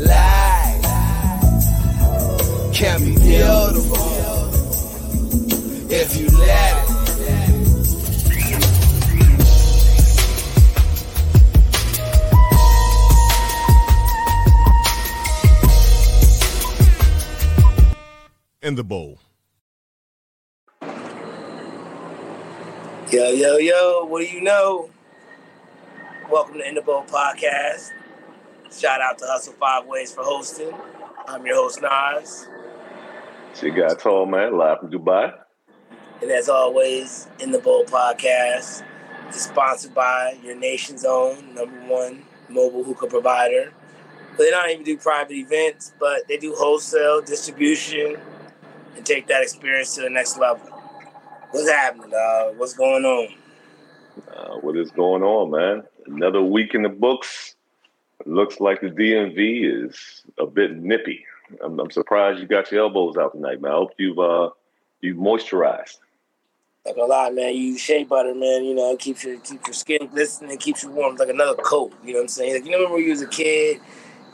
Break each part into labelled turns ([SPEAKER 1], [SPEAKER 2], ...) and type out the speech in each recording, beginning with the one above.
[SPEAKER 1] Life can be beautiful if you let it.
[SPEAKER 2] in the bowl.
[SPEAKER 3] Yo, yo, yo, what do you know? Welcome to In the Bowl Podcast. Shout out to Hustle Five Ways for hosting. I'm your host, Naz.
[SPEAKER 4] It's your guy, Tallman, live from Dubai.
[SPEAKER 3] And as always, In the Bowl Podcast is sponsored by your nation's own number one mobile hookah provider. But they don't even do private events, but they do wholesale distribution and take that experience to the next level. What's happening, dog? What's going on?
[SPEAKER 4] Uh, what is going on, man? Another week in the books. Looks like the DMV is a bit nippy. I'm, I'm surprised you got your elbows out tonight, man. I hope you've uh, you've moisturized.
[SPEAKER 3] Like a lot, man. You use shea butter, man. You know, it keeps your keeps your skin glistening, and keeps you warm, like another coat. You know what I'm saying? Like you remember when you was a kid,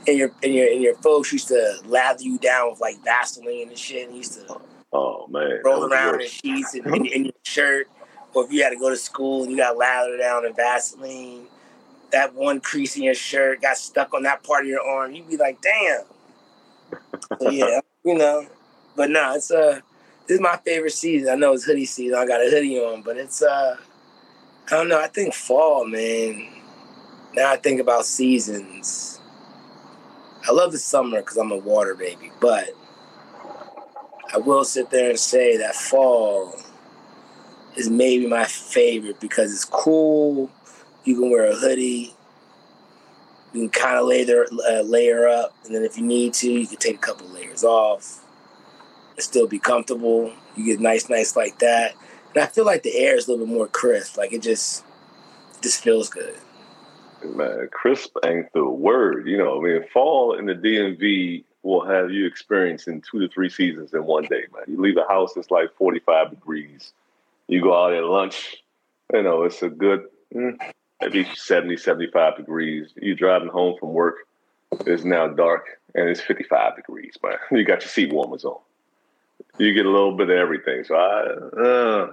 [SPEAKER 3] and your and your and your folks used to lather you down with like Vaseline and shit, and used to
[SPEAKER 4] Oh man,
[SPEAKER 3] roll around in sheets and in, in your shirt, or if you had to go to school and you got lathered down in Vaseline, that one crease in your shirt got stuck on that part of your arm, you'd be like, damn. So yeah, you know. But no, it's uh this is my favorite season. I know it's hoodie season. I got a hoodie on, but it's uh I don't know, I think fall, man. Now I think about seasons. I love the summer because I'm a water baby, but I will sit there and say that fall is maybe my favorite because it's cool. You can wear a hoodie. You can kind of layer uh, layer up, and then if you need to, you can take a couple layers off and still be comfortable. You get nice, nice like that, and I feel like the air is a little bit more crisp. Like it just, it just feels good.
[SPEAKER 4] Man, crisp ain't the word. You know, I mean, fall in the DMV will have you experiencing two to three seasons in one day, man. You leave the house, it's like 45 degrees. You go out at lunch, you know, it's a good mm, maybe 70, 75 degrees. You're driving home from work, it's now dark, and it's 55 degrees, man. You got your seat warmers on. You get a little bit of everything. So I, uh,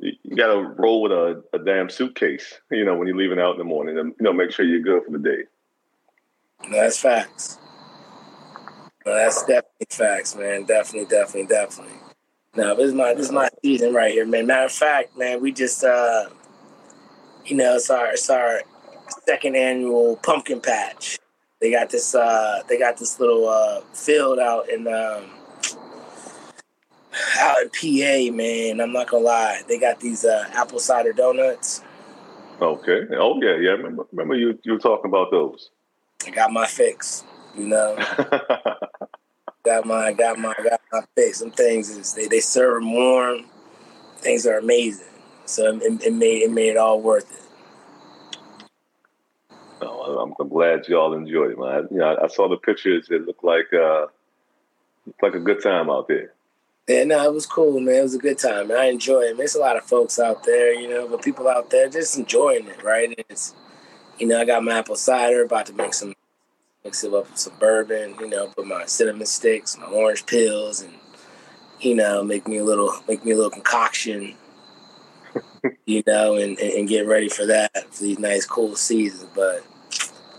[SPEAKER 4] you you got to roll with a, a damn suitcase, you know, when you're leaving out in the morning, and you know, make sure you're good for the day.
[SPEAKER 3] That's facts. That's definitely facts, man. Definitely, definitely, definitely. Now this is my this is my season right here, man. Matter of fact, man, we just uh you know, it's our it's our second annual pumpkin patch. They got this uh they got this little uh field out in um out in PA, man. I'm not gonna lie. They got these uh apple cider donuts.
[SPEAKER 4] Okay. Oh yeah, yeah. Remember, remember you you were talking about those.
[SPEAKER 3] I got my fix, you know. got my got my got my fix. Some things is they, they serve 'em warm. Things are amazing. So it, it made it made it all worth it.
[SPEAKER 4] oh, I'm, I'm glad y'all enjoyed it, man. You know, I, I saw the pictures. It looked like uh, looked like a good time out there.
[SPEAKER 3] Yeah, no, it was cool, man. It was a good time. Man. I enjoy it. There's a lot of folks out there, you know, but people out there just enjoying it, right? And it's, you know, I got my apple cider, about to make some, mix it up with some bourbon, you know, put my cinnamon sticks, my orange pills, and, you know, make me a little, make me a little concoction, you know, and, and, get ready for that, for these nice, cool seasons. But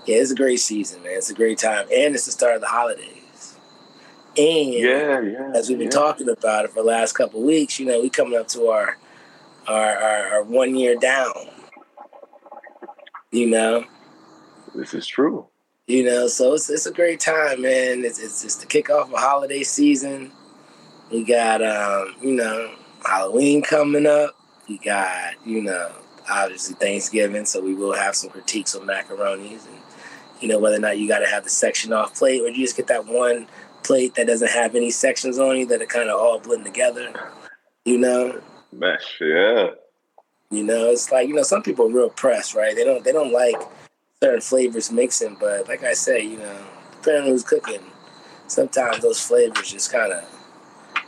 [SPEAKER 3] yeah, it's a great season, man. It's a great time. And it's the start of the holidays. And
[SPEAKER 4] Yeah, yeah.
[SPEAKER 3] as we've been
[SPEAKER 4] yeah.
[SPEAKER 3] talking about it for the last couple of weeks, you know, we coming up to our our, our, our one year down. You know,
[SPEAKER 4] This is true.
[SPEAKER 3] you know, so it's it's a great time, man. It's it's, it's the kickoff of holiday season. We got um, you know, Halloween coming up. We got, you know, obviously Thanksgiving, so we will have some critiques on macaronis and you know, whether or not you gotta have the section off plate or you just get that one plate that doesn't have any sections on it that are kind of all blend together. You know,
[SPEAKER 4] Mesh, yeah.
[SPEAKER 3] you know, it's like you know, some people are real pressed, right? They don't they don't like certain flavors mixing, but like I say, you know, depending on who's cooking, sometimes those flavors just kind of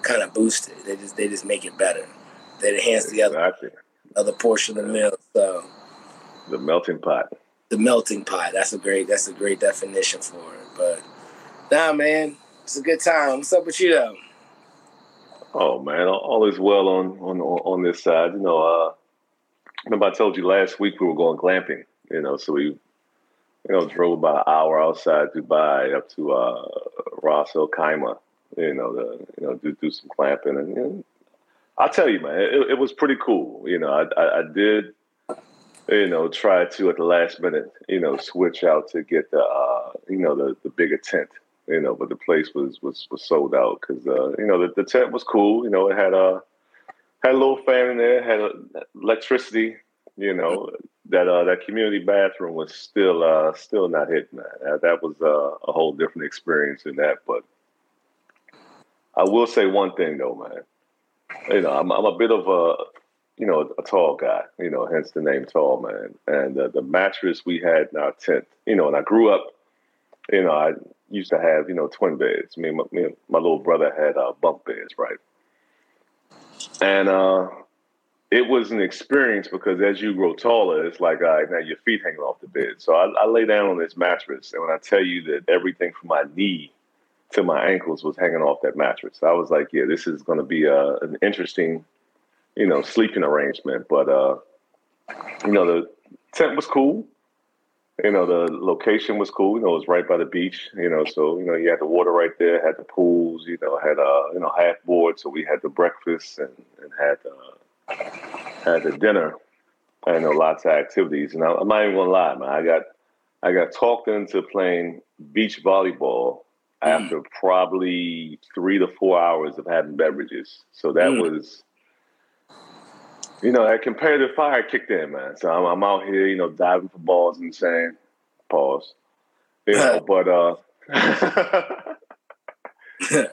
[SPEAKER 3] kind of boost it. They just they just make it better. They enhance the other other portion of the meal. So
[SPEAKER 4] The melting pot.
[SPEAKER 3] the melting pot. That's a great that's a great definition for it. But Nah, man, it's a good time. What's up with you though?
[SPEAKER 4] Oh man, all, is well on on on this side. You know, uh, remember I told you last week we were going glamping. You know, so we you know drove about an hour outside Dubai up to uh, Ras Al Khaimah. You know, to you know do do some glamping, and you know, I'll tell you, man, it, it, was pretty cool. You know, I, I, I did you know, try to at the last minute, you know, switch out to get the, uh, you know, the the bigger tent, you know, but the place was was was sold out because, uh, you know, the, the tent was cool. You know, it had a had a little fan in there, had a, electricity. You know, that uh, that community bathroom was still uh, still not hitting that. That, that was uh, a whole different experience in that. But I will say one thing though, man. You know, I'm I'm a bit of a you know, a tall guy, you know, hence the name Tallman. And uh, the mattress we had in our tent, you know, and I grew up, you know, I used to have, you know, twin beds. Me and my, me and my little brother had uh, bunk beds, right? And uh, it was an experience because as you grow taller, it's like, now your feet hanging off the bed. So I, I lay down on this mattress, and when I tell you that everything from my knee to my ankles was hanging off that mattress, I was like, yeah, this is going to be uh, an interesting – you know, sleeping arrangement. But uh, you know, the tent was cool. You know, the location was cool. You know, it was right by the beach. You know, so you know, you had the water right there, had the pools. You know, had uh, you know, half board. So we had the breakfast and and had uh, had the dinner. I know lots of activities, and I, I'm not even gonna lie, man. I got I got talked into playing beach volleyball after probably three to four hours of having beverages. So that mm. was you know, that competitive fire kicked in, man. So I'm, I'm out here, you know, diving for balls in the sand. Pause. You know, but uh,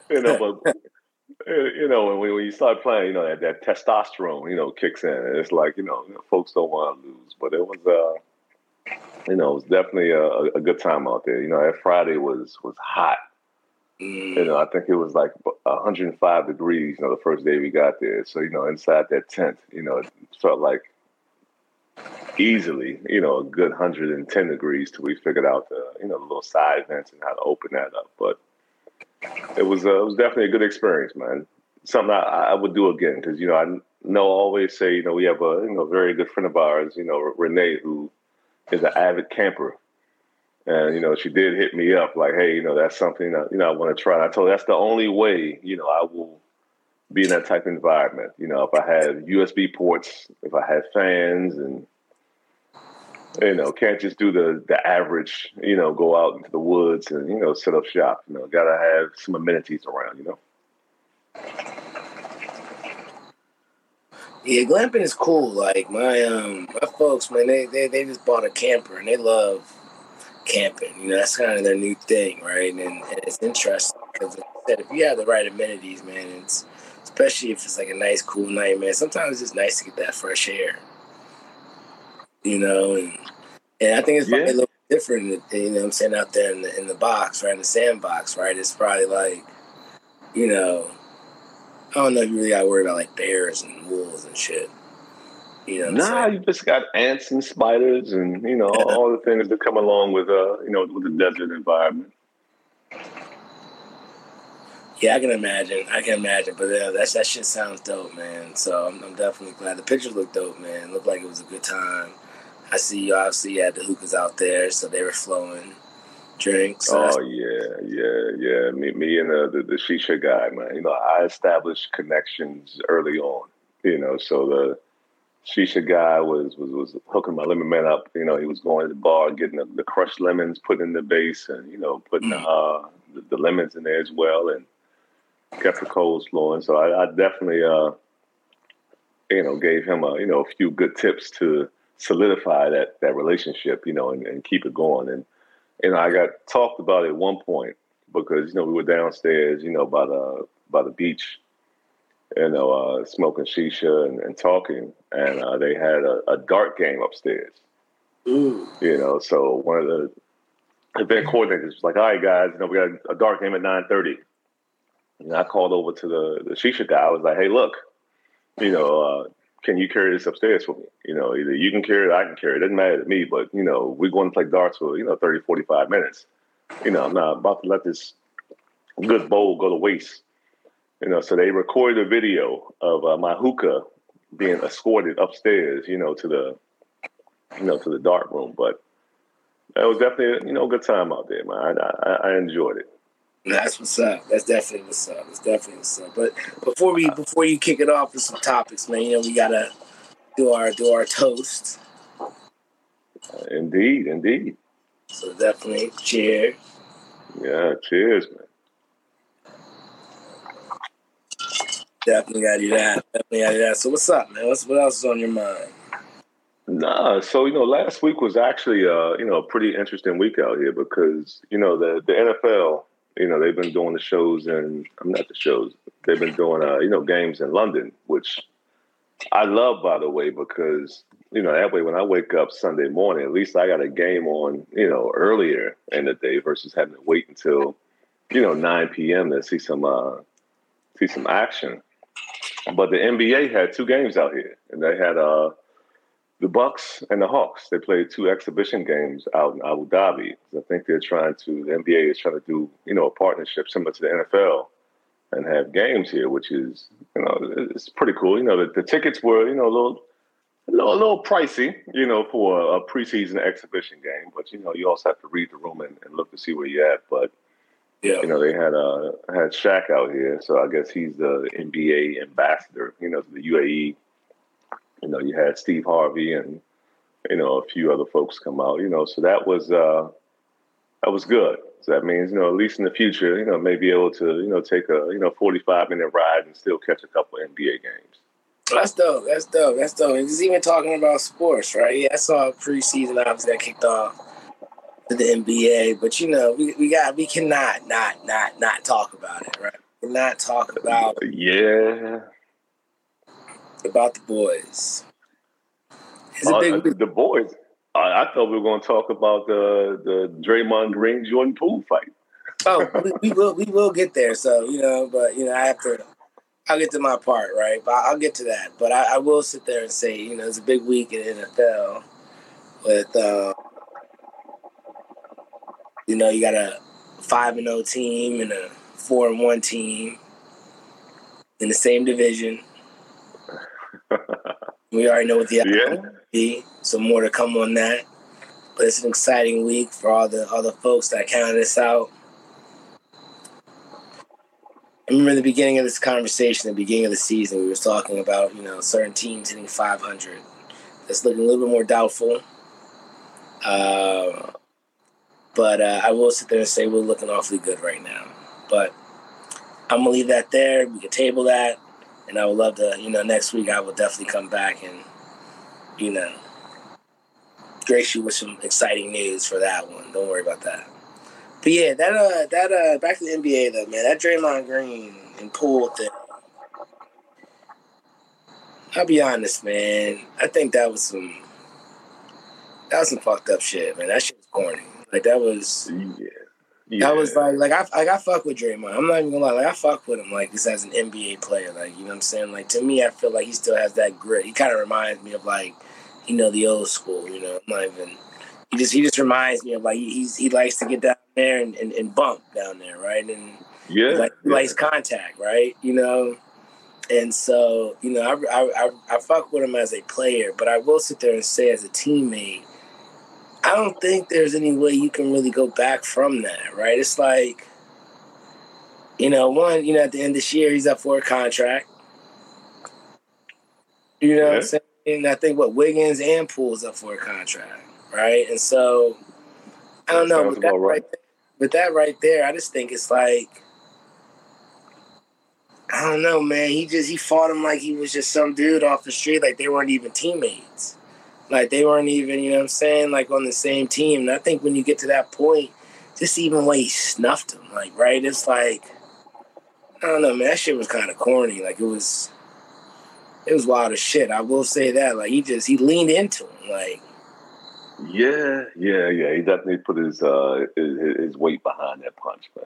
[SPEAKER 4] you know, but you know, when, when you start playing, you know, that, that testosterone, you know, kicks in. And it's like, you know, folks don't want to lose. But it was, uh, you know, it was definitely a, a good time out there. You know, that Friday was was hot. You know, I think it was like 105 degrees, you know, the first day we got there. So, you know, inside that tent, you know, it felt like easily, you know, a good 110 degrees till we figured out the, you know, the little side vents and how to open that up. But it was, uh, it was definitely a good experience, man. Something I, I would do again because, you know, I know I always say, you know, we have a, you know, very good friend of ours, you know, Renee, who is an avid camper and you know, she did hit me up like, "Hey, you know, that's something that, you know I want to try." And I told her that's the only way, you know, I will be in that type of environment. You know, if I have USB ports, if I have fans, and you know, can't just do the the average. You know, go out into the woods and you know set up shop. You know, got to have some amenities around. You know.
[SPEAKER 3] Yeah, glamping is cool. Like my um my folks, man, they they, they just bought a camper and they love camping. You know, that's kind of their new thing, right? And, and it's interesting because like if you have the right amenities, man, it's especially if it's like a nice, cool night, man. Sometimes it's just nice to get that fresh air. You know, and and I think it's probably yeah. a little different. You know, I'm saying out there in the in the box, right, in the sandbox, right. It's probably like, you know, I don't know if you really got to worry about like bears and wolves and shit. You know
[SPEAKER 4] nah, you just got ants and spiders and you know all the things that come along with uh you know with the desert environment.
[SPEAKER 3] Yeah, I can imagine. I can imagine. But yeah, that that shit sounds dope, man. So I'm, I'm definitely glad. The pictures look dope, man. Looked like it was a good time. I see you obviously you had the hookahs out there, so they were flowing drinks.
[SPEAKER 4] oh yeah, yeah, yeah. Me, me and the, the, the shisha guy, man. You know, I established connections early on. You know, so the shisha guy was was was hooking my lemon man up. You know, he was going to the bar, getting the, the crushed lemons, putting in the base, and you know, putting mm. uh, the, the, lemons in there as well, and kept the coals flowing. So I, I definitely, uh, you know, gave him a you know a few good tips to solidify that that relationship, you know, and, and keep it going. And you know, I got talked about it at one point because you know we were downstairs, you know, by the by the beach you know, uh, smoking shisha and, and talking, and uh, they had a, a, dart game upstairs. Ooh. You know, so one of the event coordinators was like, "All right, guys, you know, we got a dart game at nine 30. And I called over to the, the shisha guy. I was like, "Hey, look, you know, uh, can you carry this upstairs for me? You know, either you can carry it, I can carry it. It doesn't matter to me, but you know, we're going to play darts for you know 30, 45 minutes. You know, I'm not about to let this good bowl go to waste. You know, so they recorded a video of uh, my hookah being escorted upstairs, you know, to the you know, to the dark room. But it was definitely, you know, a good time out there, man. I, I, I enjoyed it.
[SPEAKER 3] That's what's up. That's definitely what's up. That's definitely what's up. But before we before you kick it off with some topics, man, you know, we gotta do our do our toast.
[SPEAKER 4] Indeed, indeed.
[SPEAKER 3] So definitely cheers.
[SPEAKER 4] Yeah, cheers, man.
[SPEAKER 3] Definitely gotta do that. Definitely gotta do that. So what's up, man? What's what else is on your mind?
[SPEAKER 4] Nah, so you know, last week was actually uh, you know, a pretty interesting week out here because, you know, the the NFL, you know, they've been doing the shows and I'm not the shows. They've been doing uh, you know, games in London, which I love by the way, because, you know, that way when I wake up Sunday morning, at least I got a game on, you know, earlier in the day versus having to wait until, you know, nine PM to see some uh see some action. But the NBA had two games out here and they had uh the Bucks and the Hawks. They played two exhibition games out in Abu Dhabi. I think they're trying to. The NBA is trying to do you know a partnership similar to the NFL and have games here, which is you know it's pretty cool. You know the, the tickets were you know a little. A little, a little pricey, you know, for a, preseason exhibition game, but you know, you also have to read the room and, and look to see where you're at. But
[SPEAKER 3] Yeah.
[SPEAKER 4] you know, they had uh had Shaq out here, so I guess he's the NBA ambassador, you know, to the UAE. You know, you had Steve Harvey and you know a few other folks come out. You know, so that was uh that was good. So that means you know at least in the future, you know, may be able to you know take a you know forty five minute ride and still catch a couple NBA games.
[SPEAKER 3] That's dope. That's dope. That's dope. And just even talking about sports, right? Yeah, I saw preseason obviously that kicked off to the NBA, but you know, we, we got we cannot not not not talk about it, right? We cannot talk about
[SPEAKER 4] Yeah,
[SPEAKER 3] about the boys.
[SPEAKER 4] Uh,
[SPEAKER 3] big
[SPEAKER 4] the, the boys. I, I thought we were going to talk about the the Draymond Green Jordan Poole fight.
[SPEAKER 3] Oh, we, we will we will get there. So you know, but you know, I have to. I'll get to my part, right? But I'll get to that. But I, I will sit there and say, you know, it's a big week in NFL. With uh, you know, you got a five and zero team and a four and one team in the same division. We already know what the outcome
[SPEAKER 4] Yeah.
[SPEAKER 3] will be. So more to come on that. But it's an exciting week for all the other folks that counted us out. I remember the beginning of this conversation, the beginning of the season, we were talking about you know certain teams hitting 500. That's looking a little bit more doubtful. Uh, but uh, I will sit there and say we're looking awfully good right now. But I'm gonna leave that there. We can table that, and I would love to. You know, next week I will definitely come back and you know grace you with some exciting news for that one. Don't worry about that. But yeah, that uh, that uh, back to the NBA though, man. That Draymond Green and Poole thing. I'll be honest, man. I think that was some that was some fucked up shit, man. That shit was corny. Like that was
[SPEAKER 4] Yeah. yeah.
[SPEAKER 3] that was like like I like I fuck with Draymond. I'm not even gonna lie, like I fuck with him like just as an NBA player. Like you know what I'm saying. Like to me, I feel like he still has that grit. He kind of reminds me of like you know the old school. You know, I'm not even. He just he just reminds me of like he, he's he likes to get down there and, and, and bump down there, right? And
[SPEAKER 4] yeah.
[SPEAKER 3] like he
[SPEAKER 4] yeah.
[SPEAKER 3] likes contact, right? You know, and so you know, I, I I I fuck with him as a player, but I will sit there and say as a teammate, I don't think there's any way you can really go back from that, right? It's like, you know, one, you know, at the end of this year, he's up for a contract. You know what I'm saying? And I think what Wiggins and Poole's up for a contract, right? And so I don't know, with that
[SPEAKER 4] right.
[SPEAKER 3] right there, with that right there, I just think it's like I don't know, man. He just he fought him like he was just some dude off the street, like they weren't even teammates. Like they weren't even, you know what I'm saying, like on the same team. And I think when you get to that point, just even way he snuffed him, like, right? It's like I don't know, man, that shit was kind of corny. Like it was it was wild as shit. I will say that. Like he just he leaned into him. Like
[SPEAKER 4] Yeah, yeah, yeah. He definitely put his uh his, his weight behind that punch, man.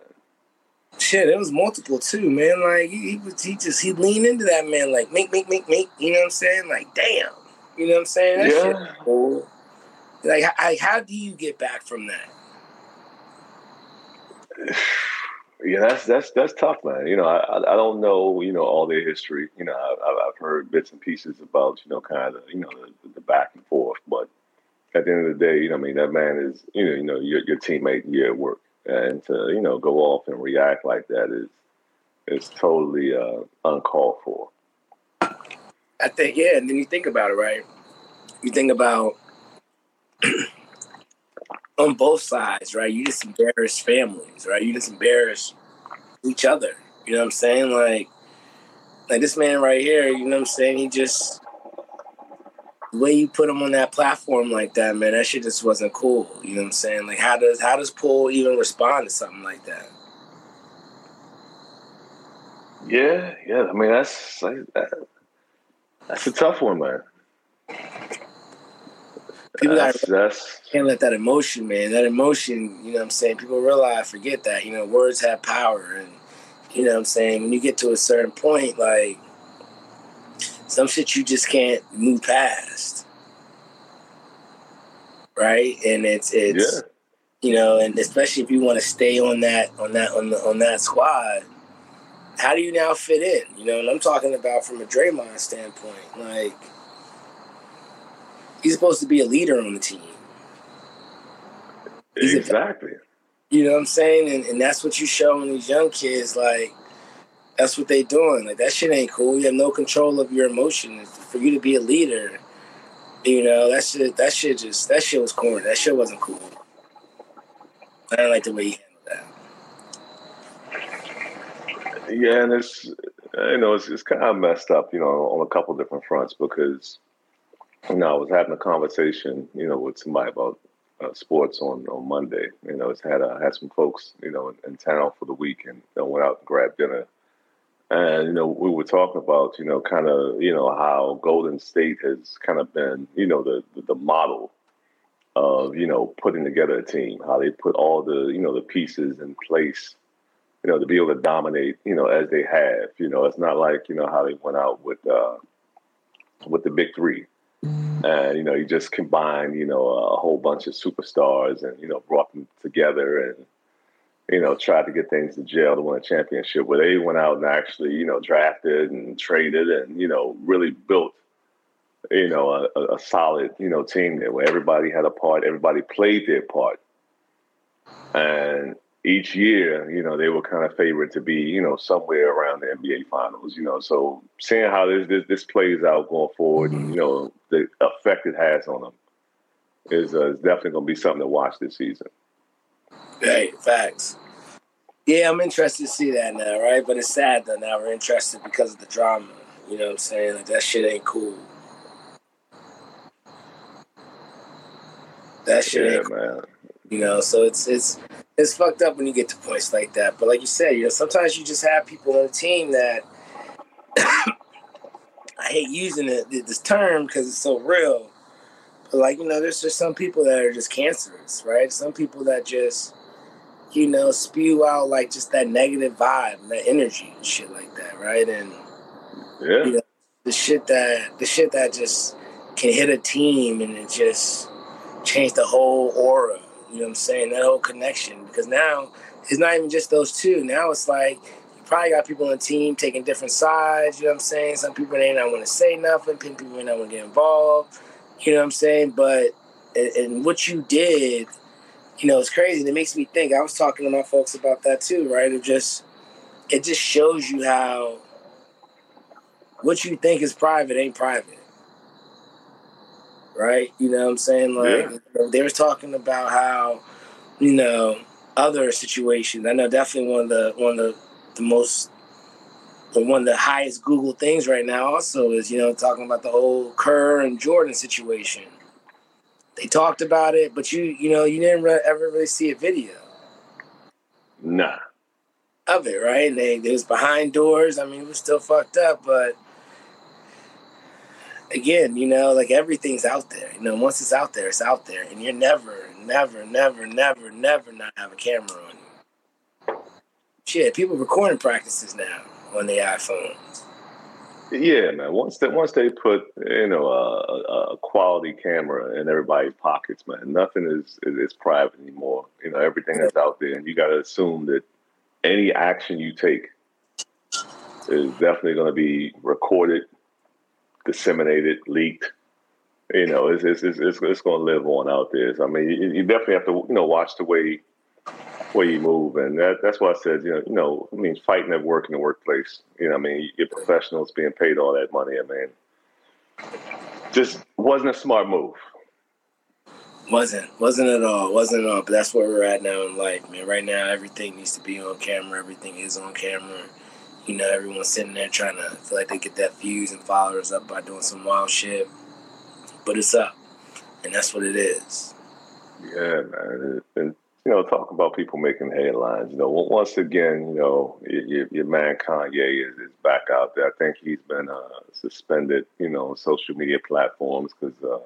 [SPEAKER 3] shit, it was multiple too, man. Like he, he was he just he leaned into that man like make, make, make, make, you know what I'm saying? Like damn. You know what I'm saying? That
[SPEAKER 4] Yeah.
[SPEAKER 3] cool. Like how, how do you get back from that?
[SPEAKER 4] Yeah, that's that's that's tough, man. You know, I I don't know, you know, all their history. You know, I, I've heard bits and pieces about, you know, kind of, you know, the, the back and forth. But at the end of the day, you know, I mean, that man is, you know, you know, your your teammate, your at work, and to you know go off and react like that is is totally uh, uncalled for.
[SPEAKER 3] I think, yeah, and then you think about it, right? You think about on both sides, right? You just embarrass families, right? You just embarrass each other. You know what I'm saying? Like, like this man right here, you know what I'm saying? He just the way you put him on that platform like that, man, that shit just wasn't cool. You know what I'm saying? Like how does how does Poole even respond to something like that?
[SPEAKER 4] Yeah, yeah. I mean that's like, that, that's a tough one, man.
[SPEAKER 3] People
[SPEAKER 4] That's,
[SPEAKER 3] gotta
[SPEAKER 4] that's
[SPEAKER 3] can't let that emotion, man. That emotion, you know what I'm saying? People realize, forget that. You know, words have power. And, you know what I'm saying? When you get to a certain point, like, some shit you just can't move past. Right? And it's, it's,
[SPEAKER 4] yeah.
[SPEAKER 3] you know, and especially if you want to stay on that, on that, on the, on that squad, how do you now fit in? You know, and I'm talking about from a Draymond standpoint. Like, he's supposed to be a leader on the team. He's a-
[SPEAKER 4] Exactly.
[SPEAKER 3] You know what I'm saying? And, and that's what you show in these young kids. Like, that's what they're doing. Like, that shit ain't cool. You have no control of your emotions. For you to be a leader, you know, that shit, that shit just, that shit was corny. That shit wasn't cool. I didn't like the way he handled that.
[SPEAKER 4] Yeah, and it's you know it's it's kind of messed up, you know, on a couple different fronts because you know I was having a conversation, you know, with somebody about uh, sports on on Monday. You know, it's had uh, had some folks, you know, in, in town for the week, and you know, went out and grabbed dinner. And you know, we were talking about you know, kind of you know how Golden State has kind of been you know the the, the model of you know putting together a team, how they put all the you know the pieces in place you know, to be able to dominate, you know, as they have. You know, it's not like, you know, how they went out with uh with the big three. And, you know, you just combined, you know, a whole bunch of superstars and, you know, brought them together and, you know, tried to get things to jail to win a championship where they went out and actually, you know, drafted and traded and, you know, really built, you know, a, a solid, you know, team there where everybody had a part, everybody played their part. And each year, you know, they were kind of favored to be, you know, somewhere around the NBA finals, you know. So seeing how this this, this plays out going forward and, you know, the effect it has on them is, uh, is definitely going to be something to watch this season.
[SPEAKER 3] Hey, facts. Yeah, I'm interested to see that now, right? But it's sad that now we're interested because of the drama. You know what I'm saying? Like that shit ain't cool. That shit
[SPEAKER 4] Yeah,
[SPEAKER 3] ain't cool.
[SPEAKER 4] man.
[SPEAKER 3] You know, so it's it's it's fucked up when you get to points like that. But like you said, you know, sometimes you just have people on the team that I hate using it this term because it's so real. But like you know, there's just some people that are just cancerous, right? Some people that just you know spew out like just that negative vibe, and that energy, and shit like that, right? And
[SPEAKER 4] Yeah.
[SPEAKER 3] you know, the shit that the shit that just can hit a team and it just change the whole aura. You know what I'm saying? That whole connection. Because now it's not even just those two. Now it's like you probably got people on the team taking different sides. You know what I'm saying? Some people may not want to say nothing. People may not want to get involved. You know what I'm saying? But and, what you did, you know, it's crazy. It makes me think. I was talking to my folks about that too, right? It just it just shows you how what you think is private ain't private. Right? You know what I'm saying? Like
[SPEAKER 4] Yeah.
[SPEAKER 3] they were talking about how, you know, other situations. I know definitely one of the one of the, the most the one of the highest Google things right now also is, you know, talking about the whole Kerr and Jordan situation. They talked about it, but you you know, you didn't re- ever really see a video
[SPEAKER 4] Nah.
[SPEAKER 3] of it, right? And they, it was behind doors. I mean, it was still fucked up, but again, you know, like everything's out there. You know, once it's out there, it's out there, and you're never, never, never, never, never not have a camera on you. Shit, people recording practices now on the iPhones.
[SPEAKER 4] Yeah, man. Once they once they put you know a, a, quality camera in everybody's pockets, man, nothing is, is private anymore. You know, everything is out there, and you got to assume that any action you take is definitely going to be recorded, disseminated, leaked. You know, it's it's it's, it's, it's going to live on out there. So, I mean, you, you, definitely have to you know watch the way way you move, and that, that's why I said you know you know I mean fighting at work in the workplace. You know, I mean, your professionals being paid all that money. I mean, just wasn't a smart move.
[SPEAKER 3] Wasn't, wasn't at all, wasn't at all. But that's where we're at now in life, man. Right now, everything needs to be on camera. Everything is on camera. You know, everyone's sitting there trying to feel like they get that views and followers up by doing some wild shit. But it's up, and that's what it is.
[SPEAKER 4] Yeah, man. And you know, talk about people making headlines. You know, once again, you know, your, your man Kanye is, is back out there. I think he's been uh, suspended, you know, social media platforms because. Uh,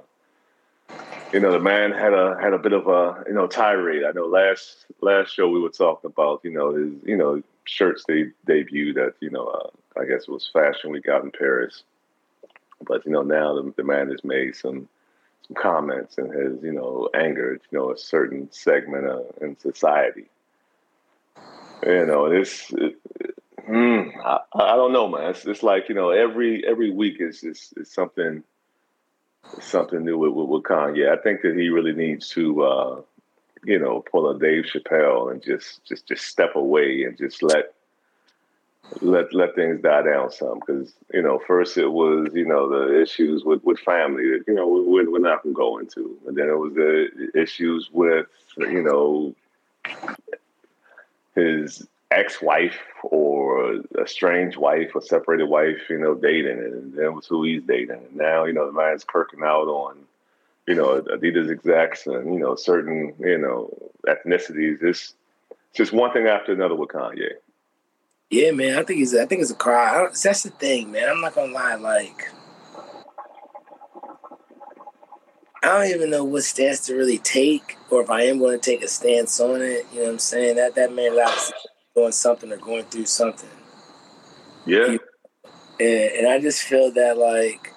[SPEAKER 4] you know, the man had a had a bit of a you know tirade. I know last last show we were talking about you know his you know shirts they debuted at you know uh, I guess it was Fashion Week out in Paris, but you know now the, the man has made some some comments and has you know angered you know a certain segment of, in society. You know this. It, mm, I, I don't know, man. It's, it's like you know every every week is is, is something something new with, with, with Kanye. I think that he really needs to, uh, you know, pull a Dave Chappelle and just just just step away and just let let let things die down some. Because you know, first it was you know the issues with with family that you know we're, we're not going to go into, and then it was the issues with you know his ex-wife or a strange wife or separated wife, you know, dating, and that was who he's dating. And now, you know, the man's kirking out on, you know, Adidas execs and you know certain, you know, ethnicities. It's just one thing after another with Kanye.
[SPEAKER 3] Yeah, man, I think it's I think it's a cry. That's the thing, man. I'm not gonna lie, like. I don't even know what stance to really take, or if I am going to take a stance on it. You know what I'm saying? That that man is doing something or going through something.
[SPEAKER 4] Yeah.
[SPEAKER 3] And, and I just feel that like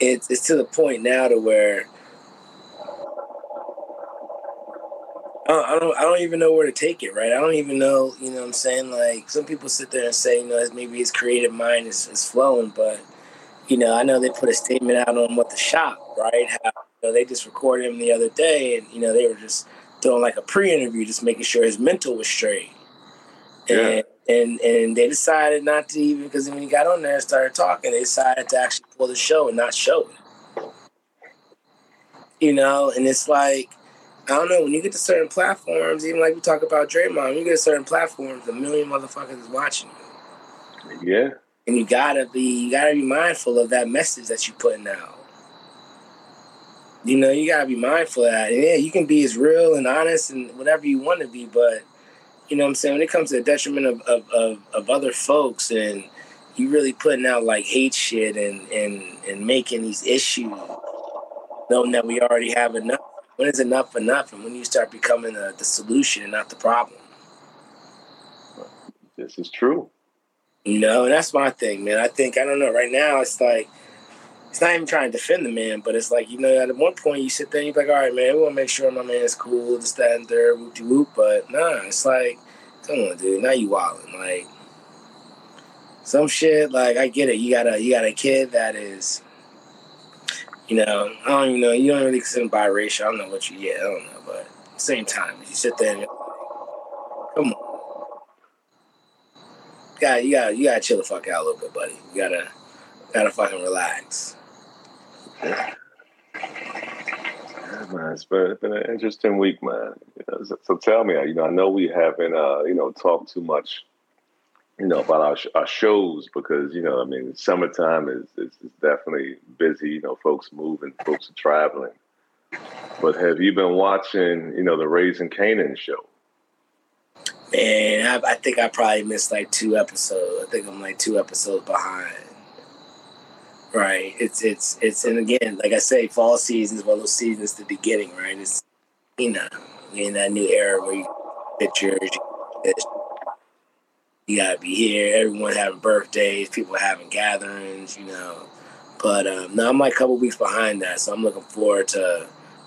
[SPEAKER 3] it's it's to the point now to where don't, I don't I don't even know where to take it, right? I don't even know, you know what I'm saying? Like some people sit there and say, you know, maybe his creative mind is, is flowing, but you know, I know they put a statement out on what the shop, right? How you know, they just recorded him the other day and, you know, they were just doing like a pre interview, just making sure his mental was straight. And, yeah. and and they decided not to even because when he got on there and started talking, they decided to actually pull the show and not show it. You know, and it's like I don't know when you get to certain platforms, even like we talk about Draymond, you get to certain platforms, a million motherfuckers is watching
[SPEAKER 4] you. Yeah.
[SPEAKER 3] And you gotta be you gotta be mindful of that message that you're putting out. You know, you gotta be mindful of that. And yeah, you can be as real and honest and whatever you want to be, but you know what I'm saying? When it comes to the detriment of, of, of, of other folks and you really putting out like hate shit and, and, and making these issues, knowing that we already have enough. When is enough enough? And when you start becoming the, the solution and not the problem.
[SPEAKER 4] This is true.
[SPEAKER 3] You know, and that's my thing, man. I think, I don't know, right now it's like, it's not even trying to defend the man, but it's like, you know, at one point you sit there and you're like, all right, man, we want to make sure my man's cool, this, that, and third, whoop de whoop. But nah, it's like, come on, dude, now you wilding. Like, some shit, like, I get it. You got a, you got a kid that is, you know, I don't even know, you don't really consider biracial. I don't know what you, yeah, I don't know. But same time, you sit there and like, come on. Got, you got, you got to chill the fuck out a little bit, buddy. You gotta, gotta fucking relax.
[SPEAKER 4] Yeah, man, it's been, it's been an interesting week, man. You know, so, so, tell me, you know, I know we haven't, uh, you know, talked too much, you know, about our, our shows because, you know, I mean, summertime is, is, definitely busy. You know, folks moving, folks are traveling. But have you been watching, you know, the Raising Kanan show?
[SPEAKER 3] Man, I, I think I probably missed like two episodes. I think I'm like two episodes behind. Right. It's it's it's and again, like I say, fall season is one of those seasons the beginning, right? It's you know, in that new era where you pictures, you gotta be here. Everyone having birthdays, people having gatherings, you know. But um, now I'm like a couple weeks behind that, so I'm looking forward to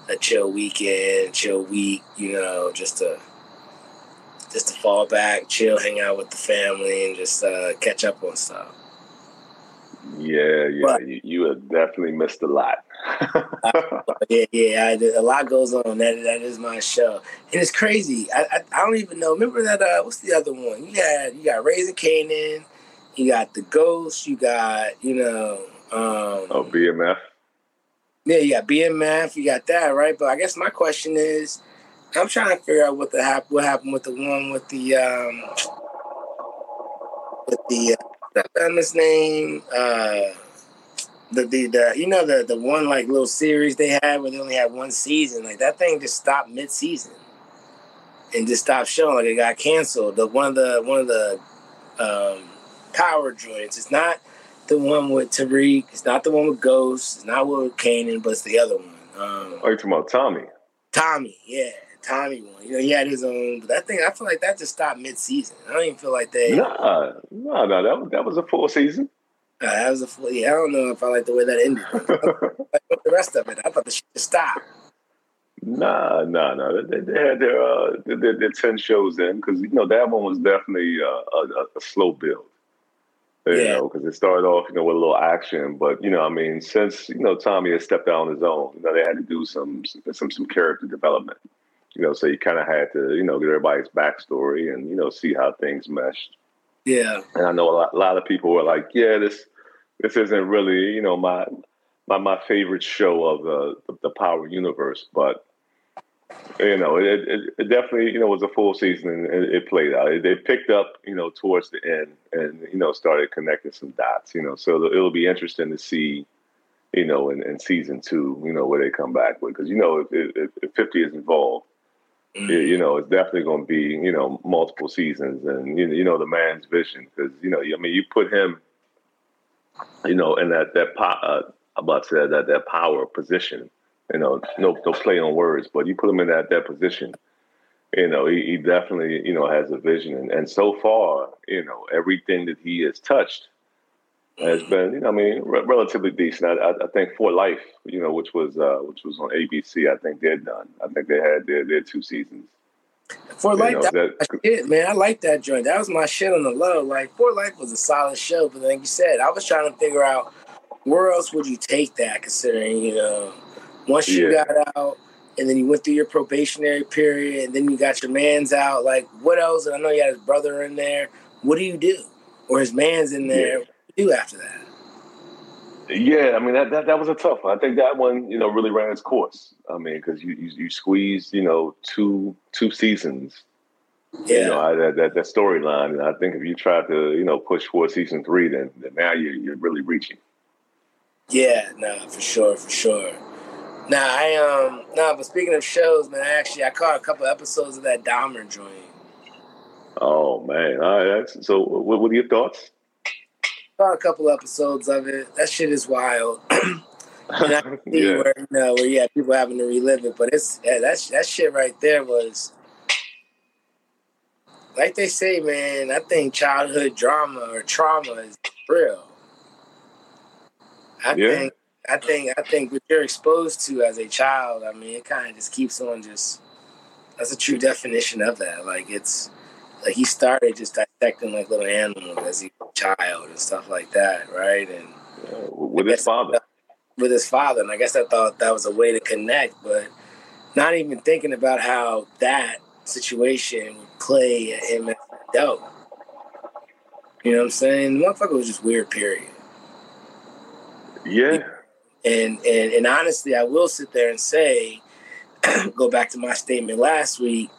[SPEAKER 3] a chill weekend, chill week, you know, just to just to fall back, chill, hang out with the family, and just uh, catch up on stuff.
[SPEAKER 4] Yeah, yeah,
[SPEAKER 3] But-
[SPEAKER 4] you, you have definitely missed a lot.
[SPEAKER 3] Yeah, yeah, I, a lot goes on. That that is my show, and it's crazy. I, I I don't even know. Remember that? Uh, what's the other one? You got you got Raising Kanan, you got the Ghost, you got you know. Um,
[SPEAKER 4] oh, BMF.
[SPEAKER 3] Yeah, you got BMF, you got that, right? But I guess my question is, I'm trying to figure out what the hap- what happened with the one with the um with the uh, name uh the, the the you know the the one like little series they had where they only had one season like that thing just stopped mid season and just stopped showing like it got canceled. The one of the one of the um, power joints. It's not the one with Tariq. It's not the one with Ghost. It's not with Kanan, but it's the other one. Um,
[SPEAKER 4] Oh, you talking about Tommy?
[SPEAKER 3] Tommy, yeah, Tommy one. You know, he had his own. But that thing, I feel like that just stopped mid season. I don't even feel like they.
[SPEAKER 4] Nah, no, no, that was that was a full season.
[SPEAKER 3] That was a. Yeah, I don't know if I like the way that ended. like the rest of it, I thought the shit stopped.
[SPEAKER 4] Nah, nah, nah. They, they had their, uh, their, their ten shows in because you know that one was definitely uh, a, a slow build. You
[SPEAKER 3] Yeah.
[SPEAKER 4] know, because it started off, you know, with a little action, but you know, I mean, since you know Tommy had stepped out on his own, you know, they had to do some some some character development. You know, so you kind of had to, you know, get everybody's backstory and you know see how things meshed.
[SPEAKER 3] Yeah,
[SPEAKER 4] And I know a lot, a lot of people were like, "Yeah, this this isn't really, you know, my my my favorite show of the the, Power universe." But you know, it, it, it definitely, you know, was a full season and it, it played out. It, it picked up, you know, towards the end and you know started connecting some dots. You know, so it'll be interesting to see, you know, in, in season two, you know, where they come back with because you know if, if, if Fifty is involved
[SPEAKER 3] Mm.
[SPEAKER 4] you know, it's definitely going to be, you know, multiple seasons and, you know, the man's vision because, you know, I mean, you put him, you know, in that, that, uh, about to say that, that power position, you know, no, no play on words, but you put him in that, that position, you know, he, he definitely, you know, has a vision. And, and so far, you know, everything that he has touched has been, you know, I mean, re- relatively decent. I, I, I think For Life, you know, which was uh, which was on ABC. I think they're done. I think they had their, their two seasons.
[SPEAKER 3] For
[SPEAKER 4] You
[SPEAKER 3] Life,
[SPEAKER 4] know,
[SPEAKER 3] that,
[SPEAKER 4] that-
[SPEAKER 3] shit, man. I like that joint. That was my shit on the low. Like For Life was a solid show, but like you said, I was trying to figure out where else would you take that, considering you know, once you
[SPEAKER 4] Yeah.
[SPEAKER 3] got out and then you went through your probationary period, and then you got your man's out. Like what else? And I know you had his brother in there. What do you do? Or his man's in there.
[SPEAKER 4] Yeah.
[SPEAKER 3] Do after that?
[SPEAKER 4] Yeah, I mean that, that that was a tough one. I think that one, you know, really ran its course. I mean, because you, you you squeezed, you know, two two seasons,
[SPEAKER 3] Yeah.
[SPEAKER 4] you know, of that that, that storyline, and I think if you try to, you know, push for season three, then, then now you're you're really reaching.
[SPEAKER 3] Yeah, no, for sure, for sure. Nah, I um no, but speaking of shows, man, I actually I caught a couple episodes of that Dahmer joint.
[SPEAKER 4] Oh man, all right. So, what, what are your thoughts?
[SPEAKER 3] Caught a couple episodes of it. That shit is wild. and I can see
[SPEAKER 4] yeah,
[SPEAKER 3] where you know where have people having to relive it, but it's yeah, that that shit right there was like they say, man. I think childhood drama or trauma is real. I
[SPEAKER 4] Yeah.
[SPEAKER 3] think I think I think what you're exposed to as a child, I mean, it kind of just keeps on just. That's a true definition of that. Like it's like he started just dissecting like little animals as he was a child and stuff like that, right? And
[SPEAKER 4] yeah, with his father.
[SPEAKER 3] with his father, and I guess I thought that was a way to connect, but not even thinking about how that situation would play at him as an adult. You know what I'm saying? The motherfucker was just weird, period.
[SPEAKER 4] Yeah,
[SPEAKER 3] And and and honestly, I will sit there and say, go back to my statement last week.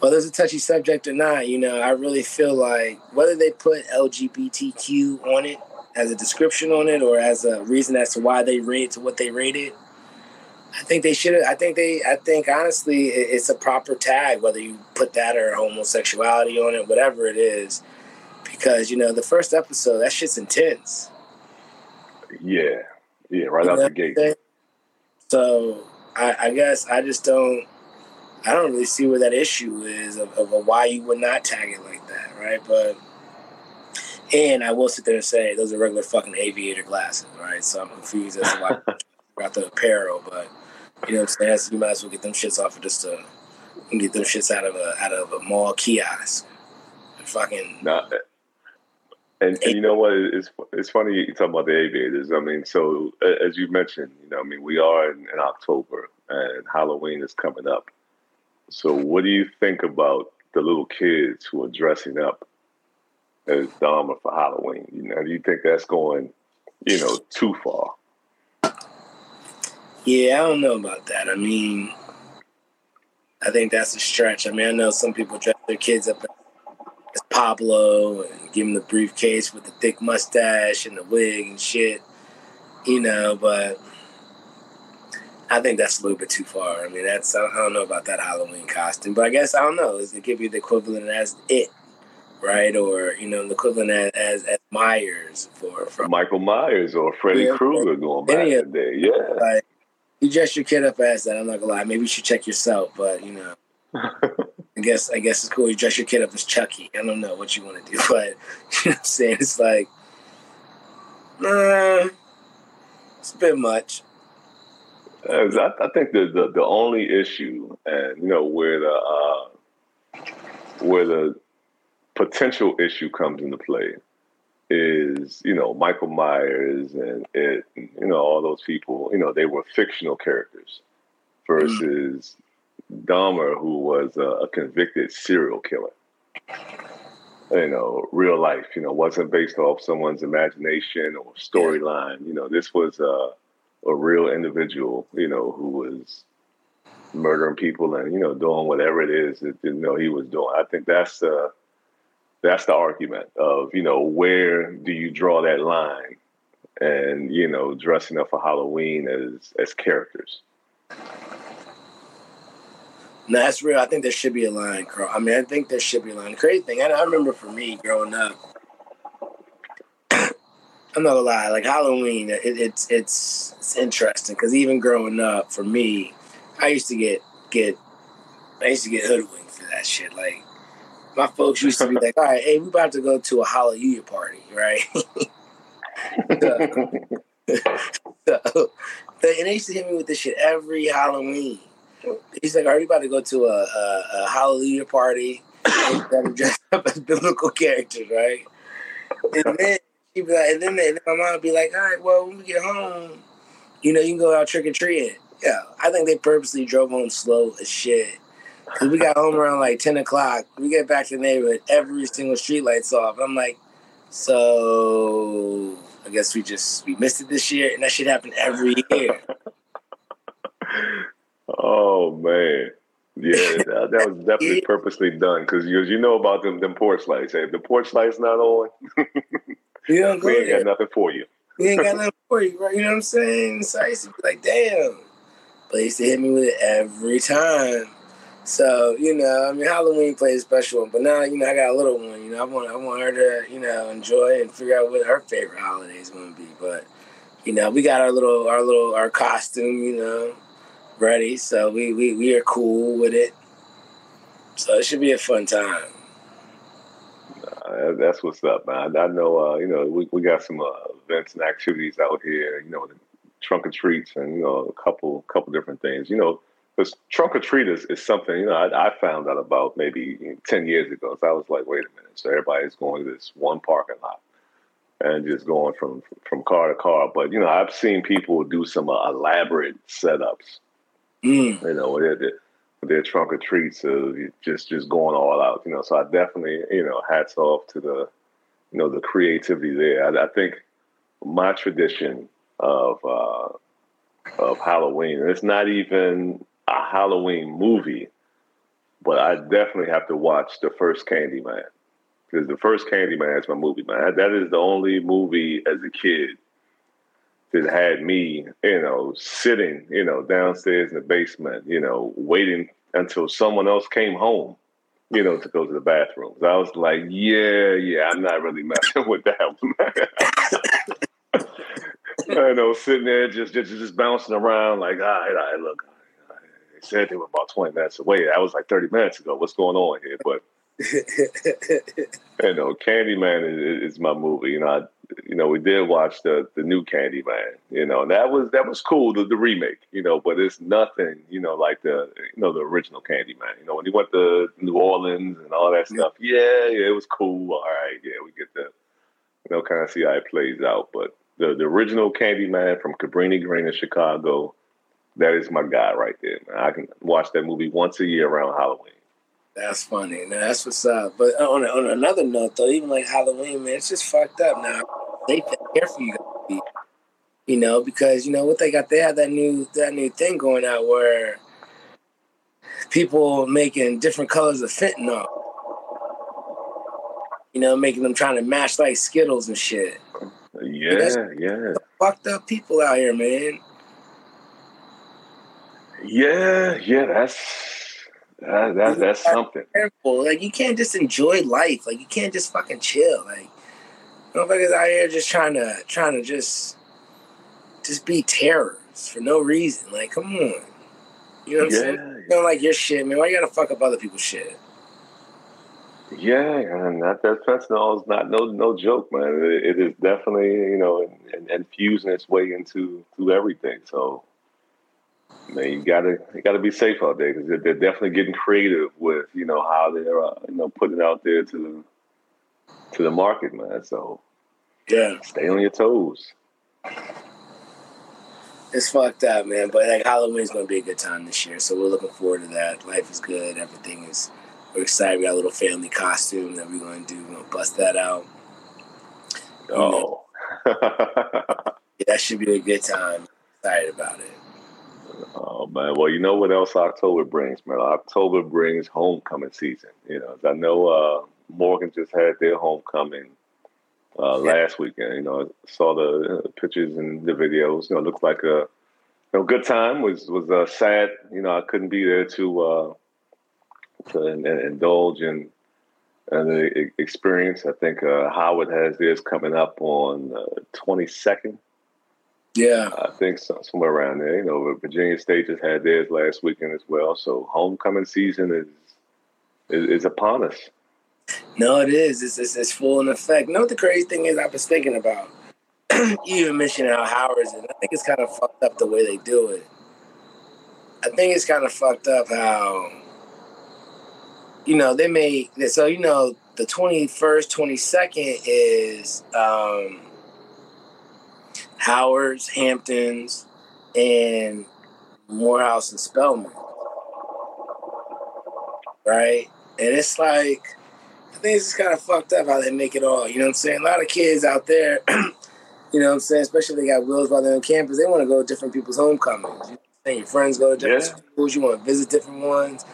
[SPEAKER 3] Whether it's a touchy subject or not, you know, I really feel like whether they put LGBTQ on it as a description on it or as a reason as to why they rate to what they rated, I think they should. I think they. I think honestly, it's a proper tag whether you put that or homosexuality on it, whatever it is, because you know the first episode that shit's intense.
[SPEAKER 4] yeah, yeah. Right
[SPEAKER 3] You
[SPEAKER 4] out the gate.
[SPEAKER 3] So I, I guess I just don't. I don't really see where that issue is of, of why you would not tag it like that, right? But and I will sit there and say those are regular fucking aviator glasses, right? So I'm confused as to why about the apparel, but you know what I'm saying? So you might as well get them shits off of just a get them shits out of a out of a mall kiosk. Fucking
[SPEAKER 4] Nah, eh, and, and you know what? It's it's funny you talk about the aviators. I mean, so as you mentioned, you know, I mean, we are in, in October and Halloween is coming up. So, what do you think about the little kids who are dressing up as Dahmer for Halloween? You know, do you think that's going, you know, too far?
[SPEAKER 3] Yeah, I don't know about that. I mean, I think that's a stretch. I mean, I know some people dress their kids up as Pablo and give them the briefcase with the thick mustache and the wig and shit, you know, but I think that's a little bit too far. I mean, that's, I don't, I don't know about that Halloween costume, but I guess, I don't know, Is it could be the equivalent as it, right? Or, you know, the equivalent as, as, as Myers for, for
[SPEAKER 4] Michael Myers or Freddy
[SPEAKER 3] Yeah,
[SPEAKER 4] Krueger going back
[SPEAKER 3] any
[SPEAKER 4] in
[SPEAKER 3] of-
[SPEAKER 4] the day. Yeah.
[SPEAKER 3] like you dress your kid up as that. I'm not gonna lie. Maybe you should check yourself, but you know, I guess I guess it's cool. You dress your kid up as Chucky. I don't know what you want to do, but you know what I'm saying it's like, nah, it's a bit much.
[SPEAKER 4] Uh, I, think the, the the only issue, and you know, where the uh, where the potential issue comes into play is, you know, Michael Myers and it, you know, all those people. You know, they were fictional characters versus Dahmer, who was a, a convicted serial killer. You know, real life. You know, wasn't based off someone's imagination or storyline. You know, this was a a real individual, you know, who was murdering people and you know doing whatever it is that you know he was doing. I think that's the that's the argument of you know where do you draw that line, and you know dressing up for Halloween as as characters.
[SPEAKER 3] No, that's real. I think there should be a line, Carl. I mean, I think there should be a line. The crazy thing, I, I remember for me growing up, I'm not gonna lie, like Halloween, it, it's it's it's interesting because even growing up, for me, I used to get get I used to get hoodwinked for that shit. Like my folks used to be like, "All right, hey, we about to go to a Hallelujah party, right?" so, so, and they used to hit me with this shit every Halloween. He's like, "Are you about to go to a, a, a Hallelujah party?" And gotta dress up as biblical characters, right? And then she'd be like, and then, they, my mom would be like, "All right, well, when we get home, you know, you can go out trick or treating." Yeah, I think they purposely drove home slow as shit. Cause we got home around like ten o'clock. We get back to the neighborhood, every single street lights off. I'm like, so I guess we just we missed it this year, and that shit happen every year.
[SPEAKER 4] Oh man, yeah, that, that was definitely purposely done because you you know about them them porch lights. Hey, if the porch lights not on,
[SPEAKER 3] You don't go
[SPEAKER 4] we ain't
[SPEAKER 3] there.
[SPEAKER 4] got nothing for you.
[SPEAKER 3] We ain't got nothing for you, right? You know what I'm saying? So I used to be like, damn. But they used to hit me with it every time. So, you know, I mean Halloween played a special one. But now, you know, I got a little one, you know, I want I want her to, you know, enjoy and figure out what her favorite holiday is gonna be. But, you know, we got our little our little our costume, you know, ready. So we we, we are cool with it. So it should be a fun time.
[SPEAKER 4] Uh, that's what's up, man. I, I know, uh, you know, we, we got some uh, events and activities out here. You know, the trunk or treats, and you know, a couple couple different things. You know, because trunk or treat is, is something you know I, I found out about maybe ten years ago. So I was like, wait a minute. So everybody's going to this one parking lot and just going from from car to car. But you know, I've seen people do some uh, elaborate setups
[SPEAKER 3] Mm.
[SPEAKER 4] you know, their, with their trunk or treats of just just going all out, you know. So I definitely, you know, hats off to the, you know, the creativity there. I, I think my tradition of uh, of Halloween, and it's not even a Halloween movie, but I definitely have to watch the first Candyman because the first Candyman is my movie, man. That is the only movie as a kid that had me, you know, sitting, you know, downstairs in the basement, you know, waiting until someone else came home, you know, to go to the bathroom. So I was like, yeah, yeah, I'm not really messing with that. you know, sitting there just just just bouncing around like, all right, all right, look, they said they were about 20 minutes away. That was like 30 minutes ago. What's going on here? But you know, uh, Candyman is, is my movie. You know, I, you know, we did watch the the new Candyman. You know, and that was that was cool, the, the remake. You know, but it's nothing. You know, like the you know the original Candyman. You know, when he went to New Orleans and all that stuff. Yeah, yeah, it was cool. All right, yeah, we get to you know kind of see how it plays out. But the the original Candyman from Cabrini Green in Chicago, that is my guy right there. Man. I can watch that movie once a year around Halloween.
[SPEAKER 3] That's funny. Now, that's what's up. But on, on another note, though, even like Halloween, man, it's just fucked up now. They care for you, you know, because you know what they got. They have that new that new thing going out where people making different colors of fentanyl. You know, making them trying to match like Skittles and shit.
[SPEAKER 4] Yeah, yeah.
[SPEAKER 3] Fucked up people out here, man.
[SPEAKER 4] Yeah, yeah. That's that, that, that's something.
[SPEAKER 3] Careful. Like you can't just enjoy life. Like you can't just fucking chill. Like motherfuckers out here just trying to trying to just just be terrors for no reason. Like, come on. You know what yeah, I'm saying? You don't like your shit, man. Why you gotta fuck up other people's shit?
[SPEAKER 4] Yeah, and that that fentanyl is not no no joke, man. It, it is definitely you know infusing its way into to everything. So man, you gotta you gotta be safe out there because they're, they're, definitely getting creative with you know how they're uh, you know putting it out there to the to the market, man. So
[SPEAKER 3] yeah,
[SPEAKER 4] stay on your toes.
[SPEAKER 3] It's fucked up, man. But like Halloween's gonna be a good time this year, so we're looking forward to that. Life is good. Everything is. We're excited. We got a little family costume that we're gonna do. We're gonna bust that out.
[SPEAKER 4] Oh.
[SPEAKER 3] yeah, that should be a good time. Excited about it.
[SPEAKER 4] Oh man, well, you know what else October brings, man? October brings homecoming season. You know, I know uh, Morgan just had their homecoming uh, last weekend. You know, I saw the uh, pictures and the videos. You know, looked like a you know, good time. Was was uh, sad. You know, I couldn't be there to uh, to in, in, indulge in and the experience. I think uh, Howard has theirs coming up on twenty second
[SPEAKER 3] yeah,
[SPEAKER 4] I think so, somewhere around there. You know, Virginia State just had theirs last weekend as well. So homecoming season is is, is upon us.
[SPEAKER 3] No, it is. It's, it's, it's full in effect. You know what the crazy thing is? I was thinking about. you even mentioned how Howard's, and I think it's kind of fucked up the way they do it. I think it's kind of fucked up how, you know, they made so you know the twenty first, twenty second is. um Howard's, Hamptons, and Morehouse and Spelman. Right? And it's like, I think it's just kind of fucked up how they make it all. You know what I'm saying? A lot of kids out there, you know what I'm saying, especially if they got wheels while they're on campus, they want to go to different people's homecomings. You know your friends go to different yeah. schools, you want to visit different ones.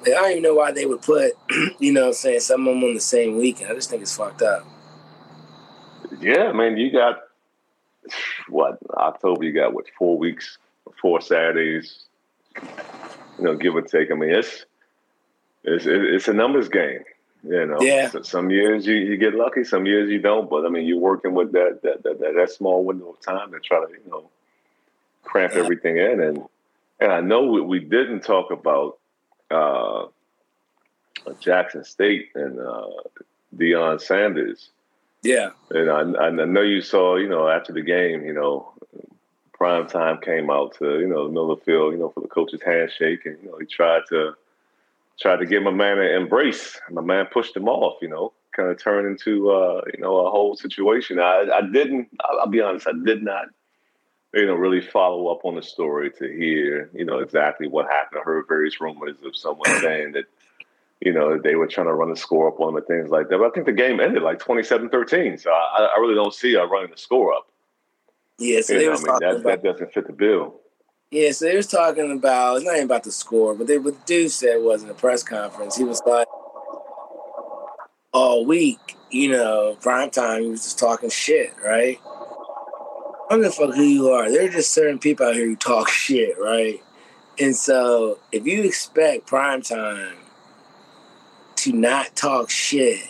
[SPEAKER 3] Like, I don't even know why they would put, you know what I'm saying, some of them on the same weekend. I just think it's fucked up.
[SPEAKER 4] Yeah, man, you got what October you got what four weeks, four Saturdays, you know, give or take. I mean, it's it's it's a numbers game. You know,
[SPEAKER 3] yeah.
[SPEAKER 4] So some years you, you get lucky, some years you don't. But I mean, you're working with that that that, that, that small window of time to try to you know cramp yeah. everything in. And and I know we, we didn't talk about uh, Jackson State and uh, Deion Sanders
[SPEAKER 3] yeah.
[SPEAKER 4] And I, I know you saw, you know, after the game, you know, prime time came out to, you know, the Miller Field, you know, for the coach's handshake. And, you know, he tried to tried to give my man an embrace. My man pushed him off, you know, kind of turned into, uh, you know, a whole situation. I, I didn't, I'll be honest, I did not, you know, really follow up on the story to hear, you know, exactly what happened. I heard various rumors of someone saying that you know, they were trying to run the score up on them and things like that. But I think the game ended like 27-13. So I, I really don't see uh, running the score up.
[SPEAKER 3] Yeah, so they know, I mean,
[SPEAKER 4] that, about, that doesn't fit the bill.
[SPEAKER 3] Yeah, so they was talking about it's not even about the score, but they what the dude said it was in a press conference, he was like all week, you know, prime time, he was just talking shit, right? I don't give a fuck who you are. There are just certain people out here who talk shit, right? And so if you expect prime time to not talk shit.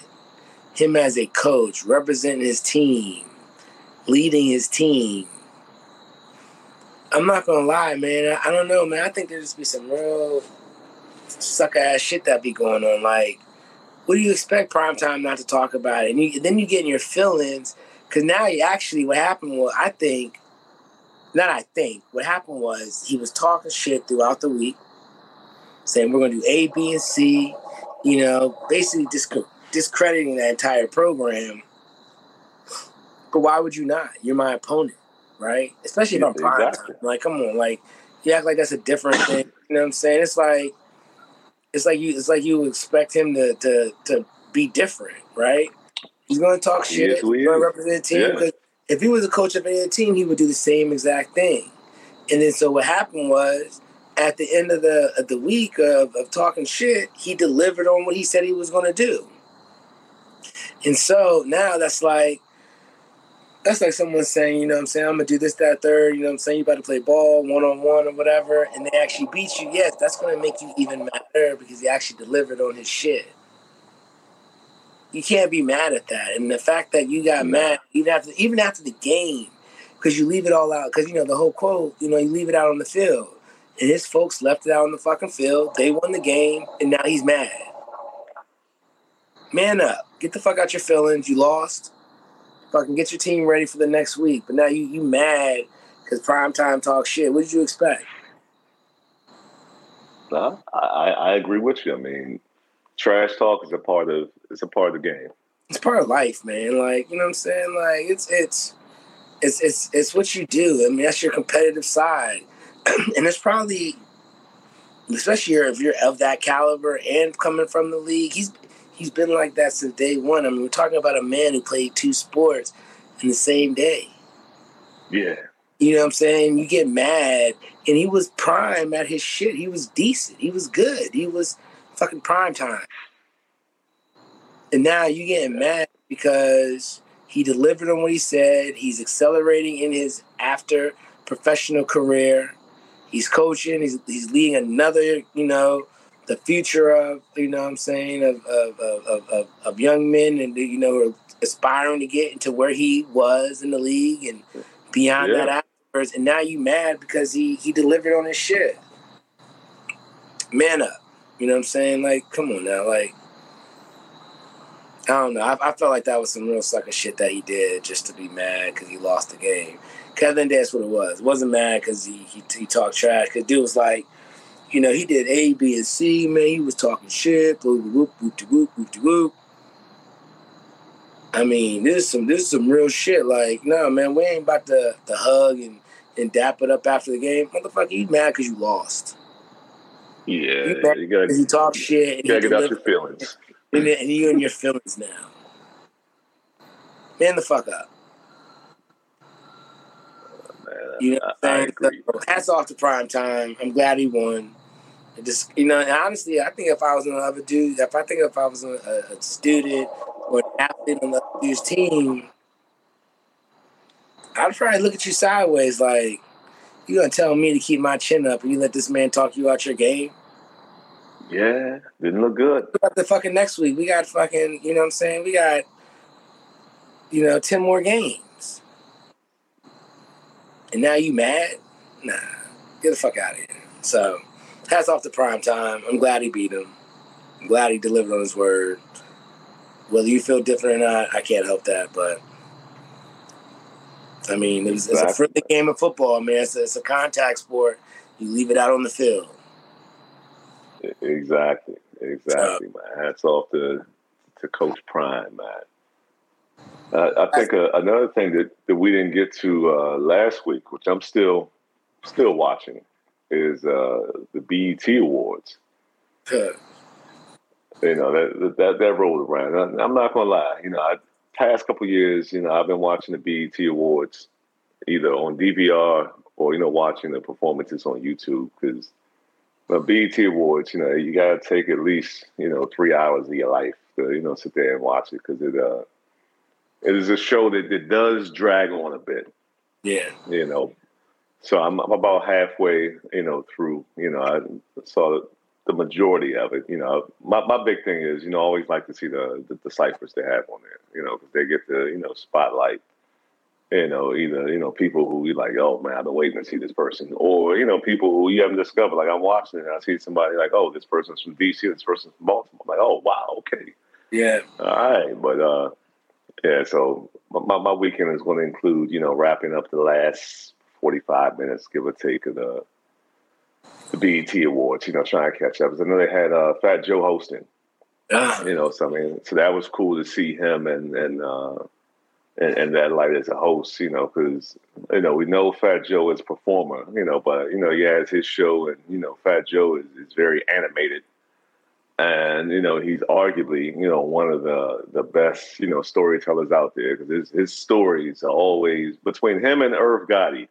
[SPEAKER 3] Him as a coach, representing his team, leading his team. I'm not gonna lie, man. I, don't know, man. I think there just be some real sucker ass shit that be going on. Like, what do you expect prime time not to talk about it? And you, then you get in your feelings because now you actually what happened was I think, not I think what happened was he was talking shit throughout the week, saying we're gonna do A, B, and C, you know, basically disc- discrediting that entire program. But why would you not? You're my opponent, right? Especially if I'm prime
[SPEAKER 4] Exactly.
[SPEAKER 3] time. Like, come on, like you act like that's a different thing. You know what I'm saying? It's like it's like you it's like you expect him to to to be different, right? He's gonna talk
[SPEAKER 4] He
[SPEAKER 3] shit.
[SPEAKER 4] he
[SPEAKER 3] He's gonna represent the team.
[SPEAKER 4] Yeah.
[SPEAKER 3] Because if he was a coach of any other team, he would do the same exact thing. And then so what happened was at the end of the of the week of, of talking shit, he delivered on what he said he was gonna do. And so now that's like that's like someone saying, you know what I'm saying, I'm gonna do this, that, third, you know what I'm saying, you about to play ball one on one or whatever, and they actually beat you, yes, that's gonna make you even madder because he actually delivered on his shit. You can't be mad at that. And the fact that you got mad even after even after the game, because you leave it all out, because you know the whole quote, you know, you leave it out on the field. And his folks left it out on the fucking field. They won the game, and now he's mad. Man up. Get the fuck out your feelings. You lost fucking get your team ready for the next week. But now you you mad because prime time talk shit. What did you expect?
[SPEAKER 4] I, I I agree with you. I mean, trash talk is a part of it's a part of the game.
[SPEAKER 3] It's part of life, man. Like you know what I'm saying. Like it's it's it's it's it's what you do. I mean that's your competitive side, and it's probably especially if you're of that caliber and coming from the league. He's he's been like that since day one. I mean we're talking about a man who played two sports in the same day.
[SPEAKER 4] Yeah,
[SPEAKER 3] You know what I'm saying? You get mad, and he was prime at his shit. He was decent. He was good. He was fucking prime time. And now you getting mad because he delivered on what he said. He's accelerating in his after professional career. He's coaching. He's he's leading another. You know, the future of you know what I'm saying of of of of, of, of young men and you know aspiring to get into where he was in the league and beyond
[SPEAKER 4] Yeah.
[SPEAKER 3] that afterwards. And now you mad because he he delivered on his shit. Man up. You know what I'm saying? Like, come on now. Like, I don't know. I, I felt like that was some real sucker shit that he did just to be mad because he lost the game. Kevin, that's what it was. It wasn't mad because he, he he talked trash. Because dude was like, you know, he did A, B, and C. Man, he was talking shit. Whoop whoop whoop whoop whoop whoop. I mean, this is some this is some real shit. Like, no, man, we ain't about to, to hug and, and dap it up after the game. Motherfucker, you mad because you lost.
[SPEAKER 4] yeah.
[SPEAKER 3] You
[SPEAKER 4] You gotta
[SPEAKER 3] he talked shit. And
[SPEAKER 4] you gotta get out your feelings.
[SPEAKER 3] and, and you in your feelings now. Man the fuck up.
[SPEAKER 4] Man,
[SPEAKER 3] You know what
[SPEAKER 4] I
[SPEAKER 3] I'm saying?
[SPEAKER 4] agree.
[SPEAKER 3] So, hats off to prime time. I'm glad he won. It just you know, and honestly, I think if I was another dude, if I think if I was a, a, a student or an athlete on the dude's team, I'd probably look at you sideways like you gonna tell me to keep my chin up and you let this man talk you out your game.
[SPEAKER 4] Yeah, didn't look good.
[SPEAKER 3] What about the fucking next week? We got fucking, you know what I'm saying? We got, you know, 10 more games. And now you mad? Nah, get the fuck out of here. So, hats off to prime time. I'm glad he beat him. I'm glad he delivered on his word. Whether you feel different or not, I can't help that. But, I mean, it's, it's a friendly game of football, man. It's a, it's a contact sport. You leave it out on the field.
[SPEAKER 4] Exactly, exactly, man. Hats off to to Coach Prime, man. Uh, I think uh, another thing that, that we didn't get to uh, last week, which I'm still still watching, is uh, the BET Awards. You know that that that rolled around. I- I'm not gonna lie. You know, I, past couple years, you know, I've been watching the BET Awards either on DVR or you know watching the performances on YouTube because the BET Awards, you know, you gotta take at least you know three hours of your life to you know sit there and watch it because it uh it is a show that, that does drag on a bit
[SPEAKER 3] Yeah.
[SPEAKER 4] you know. So I'm, I'm about halfway, you know, through. You know, I saw the majority of it. You know, my, my big thing is, you know, I always like to see the the, the ciphers they have on there. You know, because they get the you know spotlight. You know, either you know people who you like, oh man, I've been waiting to see this person, or you know people who you haven't discovered. Like I'm watching it, and I see somebody like, oh, this person's from DC, this person's from Baltimore. I'm like, oh wow, okay.
[SPEAKER 3] Yeah.
[SPEAKER 4] All right, but uh, yeah. So my my weekend is going to include, you know, wrapping up the last forty five minutes, give or take, of the the BET Awards. You know, trying to catch up. Because I know they had uh, Fat Joe hosting.
[SPEAKER 3] Ah,
[SPEAKER 4] You know, so I mean, so that was cool to see him and and uh, and, and that light as a host. You know, because you know we know Fat Joe is a performer. You know, but you know he has his show, and you know Fat Joe is, is very animated and you know he's arguably you know one of the the best you know storytellers out there because his, his stories are always between him and Irv Gotti.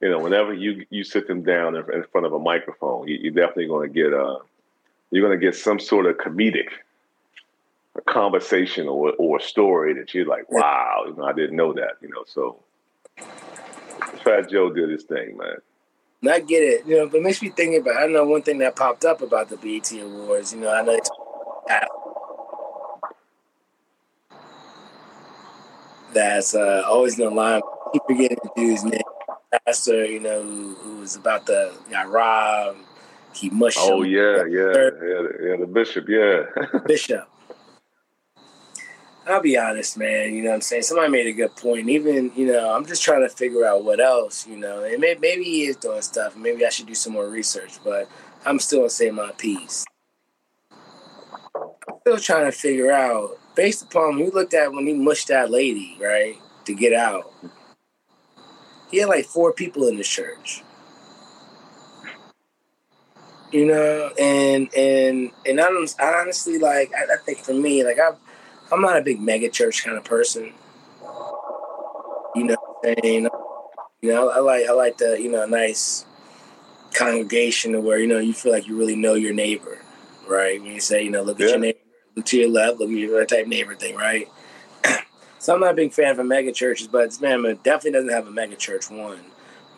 [SPEAKER 4] You know, whenever you you sit them down in, front of a microphone, you, you're definitely going to get a you're going to get some sort of comedic a conversation or or story that you're like, wow, you know, I didn't know that. You know, so Fat Joe did his thing, man.
[SPEAKER 3] And I get it, you know, but it makes me think about. I know one thing that popped up about the BET Awards. You know, I know it's that's uh, always in the line. Keep forgetting the dude's name. Pastor, you know, who, who was about to got robbed. He mushed.
[SPEAKER 4] Oh yeah, yeah, yeah, yeah. The bishop, yeah.
[SPEAKER 3] Bishop. I'll be honest, man. You know what I'm saying? Somebody made a good point. Even, you know, I'm just trying to figure out what else, you know. And may, maybe he is doing stuff. Maybe I should do some more research, but I'm still going to say my piece. I'm still trying to figure out, based upon we looked at when he mushed that lady, right, to get out, he had like four people in the church. You know, and and and I don't honestly like I, I think for me, like I've I'm not a big mega church kind of person. You know what I'm saying? You know, I like I like the, you know, a nice congregation where, you know, you feel like you really know your neighbor, right? When you say, you know, look at your neighbor, look to your left, look at your right type neighbor thing, right? so I'm not a big fan of mega churches, but this man definitely doesn't have a mega church one.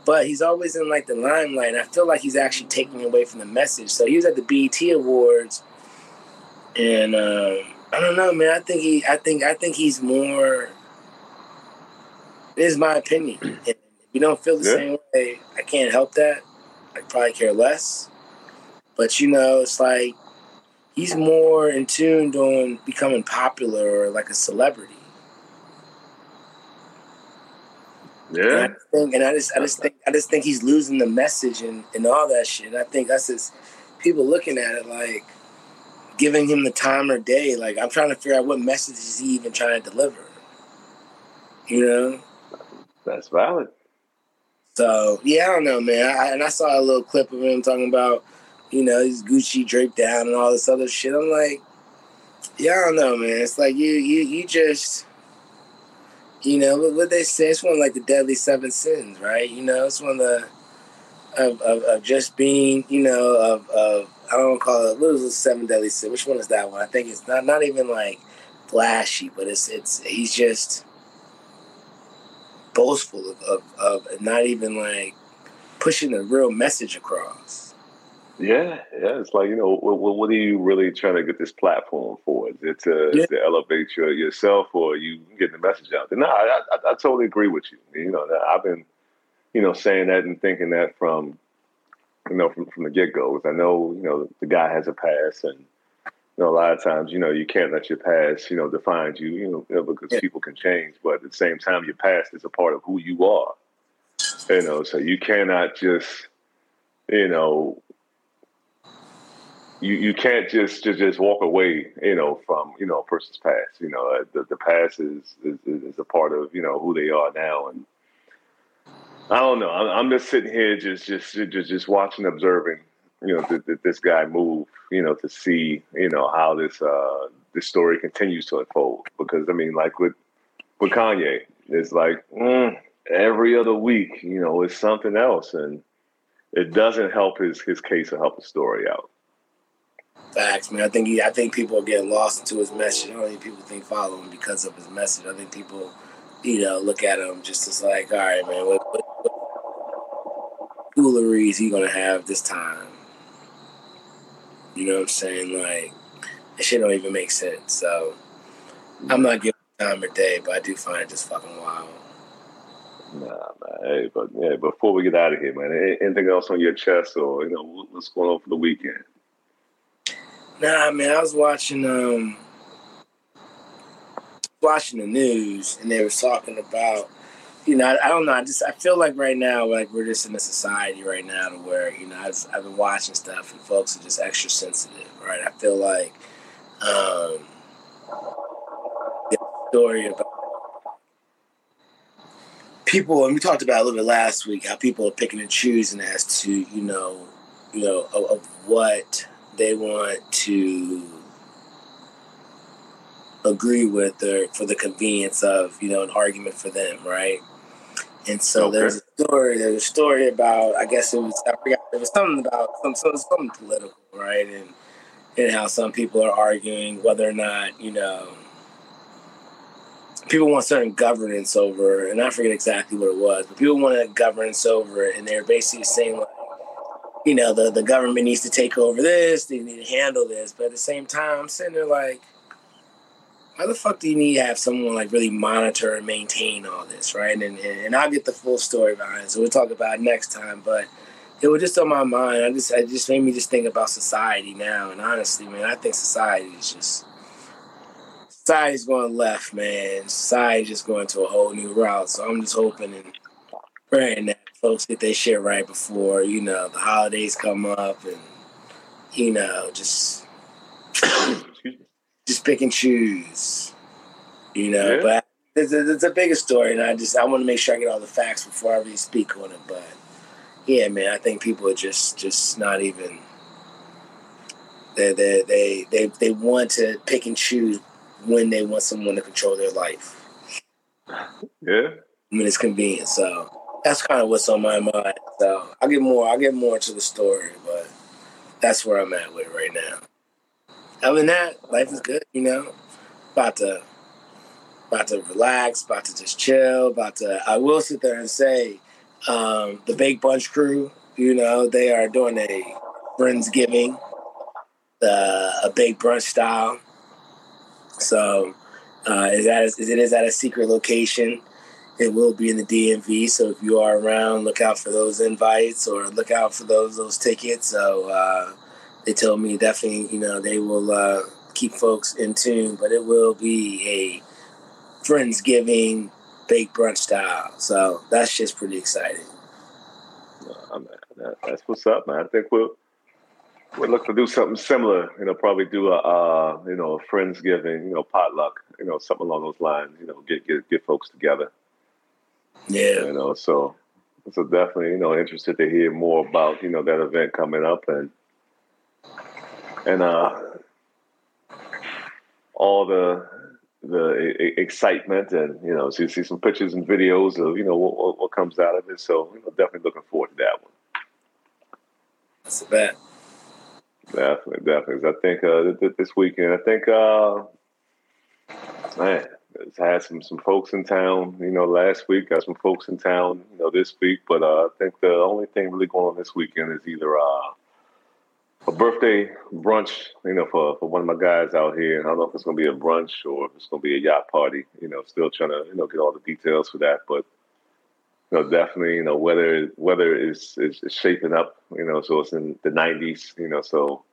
[SPEAKER 3] But he's always in like the limelight. And I feel like he's actually taking away from the message. So he was at the BET Awards and um I don't know, man. I think he, I think, I think he's more. This is my opinion. If you don't feel the
[SPEAKER 4] Yeah.
[SPEAKER 3] same way, I can't help that. I probably care less. But you know, it's like he's more in tune on becoming popular or like a celebrity. And I
[SPEAKER 4] Yeah,
[SPEAKER 3] think, and I just, I just think, I just think he's losing the message and, and all that shit. And I think that's just people looking at it like giving him the time or day. Like I'm trying to figure out what message is he even trying to deliver. You know.
[SPEAKER 4] that's valid.
[SPEAKER 3] So yeah, I don't know, man. I, and I saw a little clip of him talking about, you know, his Gucci draped down and all this other shit. I'm like, yeah, I don't know, man. It's like you, you, you just, you know, what, what they say. It's one of like the deadly seven sins, right? You know, it's one of the of, of, of just being, you know, of, of I don't call it what is the seven deadly sins. Which one is that one? I think it's not not even like flashy, but it's it's he's just boastful of, of, of not even like pushing a real message across.
[SPEAKER 4] Yeah, yeah. It's like you know, what, what are you really trying to get this platform for? Is it to,
[SPEAKER 3] Yeah.
[SPEAKER 4] to elevate your, yourself, or are you getting the message out there? No, I, I, I totally agree with you. You know, I've been, you know, saying that and thinking that from, you know, from from the get go. I know, you know, the guy has a past, and you know, a lot of times, you know, you can't let your past, you know, define you, you know, because
[SPEAKER 3] Yeah.
[SPEAKER 4] people can change. But at the same time, your past is a part of who you are. You know, so you cannot just, you know, you, you can't just, just just walk away, you know, from you know a person's past. You know, uh, the the past is, is is a part of you know who they are now, and I don't know. I'm, I'm just sitting here, just just just just watching, observing, you know, th- th- this guy move, you know, to see, you know, how this uh this story continues to unfold. Because I mean, like with with Kanye, it's like mm, every other week, you know, it's something else, and it doesn't help his his case or help the story out.
[SPEAKER 3] Facts, man. I think he, I think people are getting lost into his message. I don't think people think follow him because of his message. I think people, you know, look at him just as like, all right, man, what, what, what foolery is he gonna have this time? You know what I'm saying? Like, that shit don't even make sense. So, I'm not giving time of day, but I do find it just fucking wild.
[SPEAKER 4] Nah, man. Hey, but yeah, before we get out of here, man, anything else on your chest or you know what's going on for the weekend?
[SPEAKER 3] Nah, man, I was watching. um watching the news and they were talking about, you know, I, I, don't know. I just I feel like right now, like we're just in a society right now to where you know I've, I've been watching stuff and folks are just extra sensitive, right? I feel like um, the story about people, and we talked about a little bit last week, how people are picking and choosing as to you know, you know, of, of what they want to agree with or for the convenience of you know an argument for them, right? And so okay. there's a story. There's a story about I guess it was I forgot it was something about some something political, right? And and how some people are arguing whether or not you know people want certain governance over, and I forget exactly what it was, but people want a governance over it, and they're basically saying like, you know, the the government needs to take over this, they need to handle this, but at the same time, I'm sitting there like why the fuck do you need to have someone like really monitor and maintain all this, right? And and, and I'll get the full story behind it, so we'll talk about it next time. But it was just on my mind. I just it just made me just think about society now. And honestly, man, I think society is just society's going left, man. Society's just going to a whole new route. So I'm just hoping and praying that folks get their shit right before, you know, the holidays come up and you know, just just pick and choose, you know. Yeah. But it's a, it's a bigger story, and I just I want to make sure I get all the facts before I really speak on it. But yeah, man, I think people are just just not even. They they they they they want to pick and choose when they want someone to control their life.
[SPEAKER 4] Yeah.
[SPEAKER 3] I mean it's convenient, so that's kind of what's on my mind. So I'll get more. I'll get more into the story, but that's where I'm at with right now other than that, life is good, you know. About to about to relax, about to just chill, about to I will sit there and say, um, the Baked Bunch crew, you know, they are doing a Friendsgiving, uh, a baked brunch style. So uh, is it is at a secret location. It will be in the DMV. So if you are around, look out for those invites or look out for those those tickets. So uh, they told me definitely, you know, they will uh, keep folks in tune, but it will be a Friendsgiving baked brunch style. So that's just pretty exciting.
[SPEAKER 4] Uh, man, that's what's up, man. I think we'll we'll look to do something similar. You know, probably do a uh, you know a friendsgiving, you know, potluck, you know, something along those lines. You know, get get get folks together.
[SPEAKER 3] Yeah.
[SPEAKER 4] You know, so so definitely, you know, interested to hear more about you know that event coming up and and uh, all the the excitement and you know see see some pictures and videos of you know what, what comes out of it. So you know, definitely looking forward to that one.
[SPEAKER 3] That's a bet.
[SPEAKER 4] Definitely, definitely. I think uh, this weekend, I think, uh, man, it's had some some folks in town. You know, last week got some folks in town. You know, this week, but uh, I think the only thing really going on this weekend is either uh, a birthday brunch, you know, for, for one of my guys out here. I don't know if it's going to be a brunch or if it's going to be a yacht party. You know, still trying to you know get all the details for that, but you know, definitely, you know, weather weather is, is, is shaping up. You know, so it's in the 90s. You know, so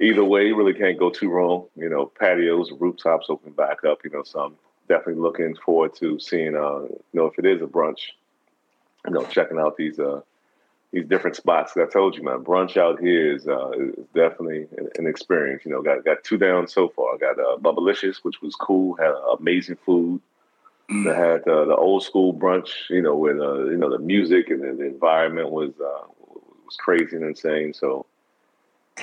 [SPEAKER 4] either way, you really can't go too wrong. You know, patios, rooftops open back up. You know, so I'm definitely looking forward to seeing. Uh, you know, if it is a brunch, you know, checking out these uh these different spots. I told you, man, brunch out here is, uh, is definitely an, an, experience. You know, got got two down so far. I got uh, Bubblicious, which was cool, had amazing food. Mm. I had uh, the old school brunch, you know, with uh, you know the music and the, the environment was uh, was crazy and insane. So,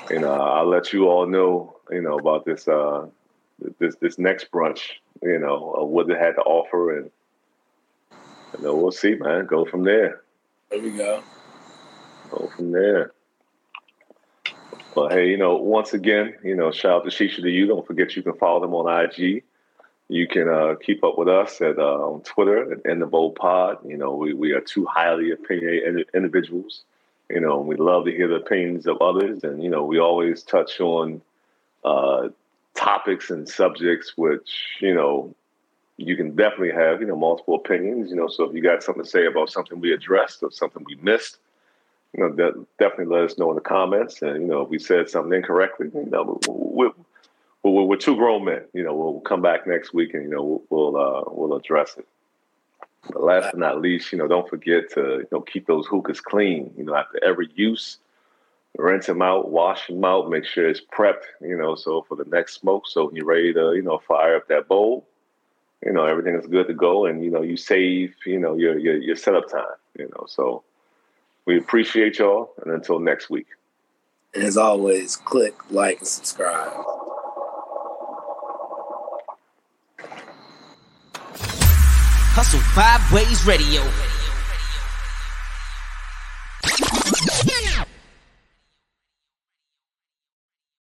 [SPEAKER 4] you know, I'll let you all know, you know, about this uh, this this next brunch, you know, what it had to offer, and you know, we'll see, man. Go from there.
[SPEAKER 3] There we go
[SPEAKER 4] go from there. But hey, you know, once again, you know, shout out to Shisha2u. Don't forget you can follow them on IG. You can uh, keep up with us at uh, on Twitter In the Bowl Pod. You know, we, we are two highly opinionated individuals. You know, we love to hear the opinions of others, and you know, we always touch on uh, topics and subjects which you know you can definitely have you know multiple opinions. You know, so if you got something to say about something we addressed or something we missed, you know, de- definitely let us know in the comments. And you know, if we said something incorrectly, you know, we'll, well, we're two grown men. You know, we'll come back next week and you know we'll we'll, uh, we'll address it. But last but not least, you know, don't forget to you know keep those hookahs clean. You know, after every use, rinse them out, wash them out, make sure it's prepped. You know, so for the next smoke, so when you're ready to you know fire up that bowl, you know everything is good to go, and you know you save you know your your, your setup time. You know, so we appreciate y'all, and until next week.
[SPEAKER 3] And as always, click like and subscribe.
[SPEAKER 5] Hustle Five Ways Radio.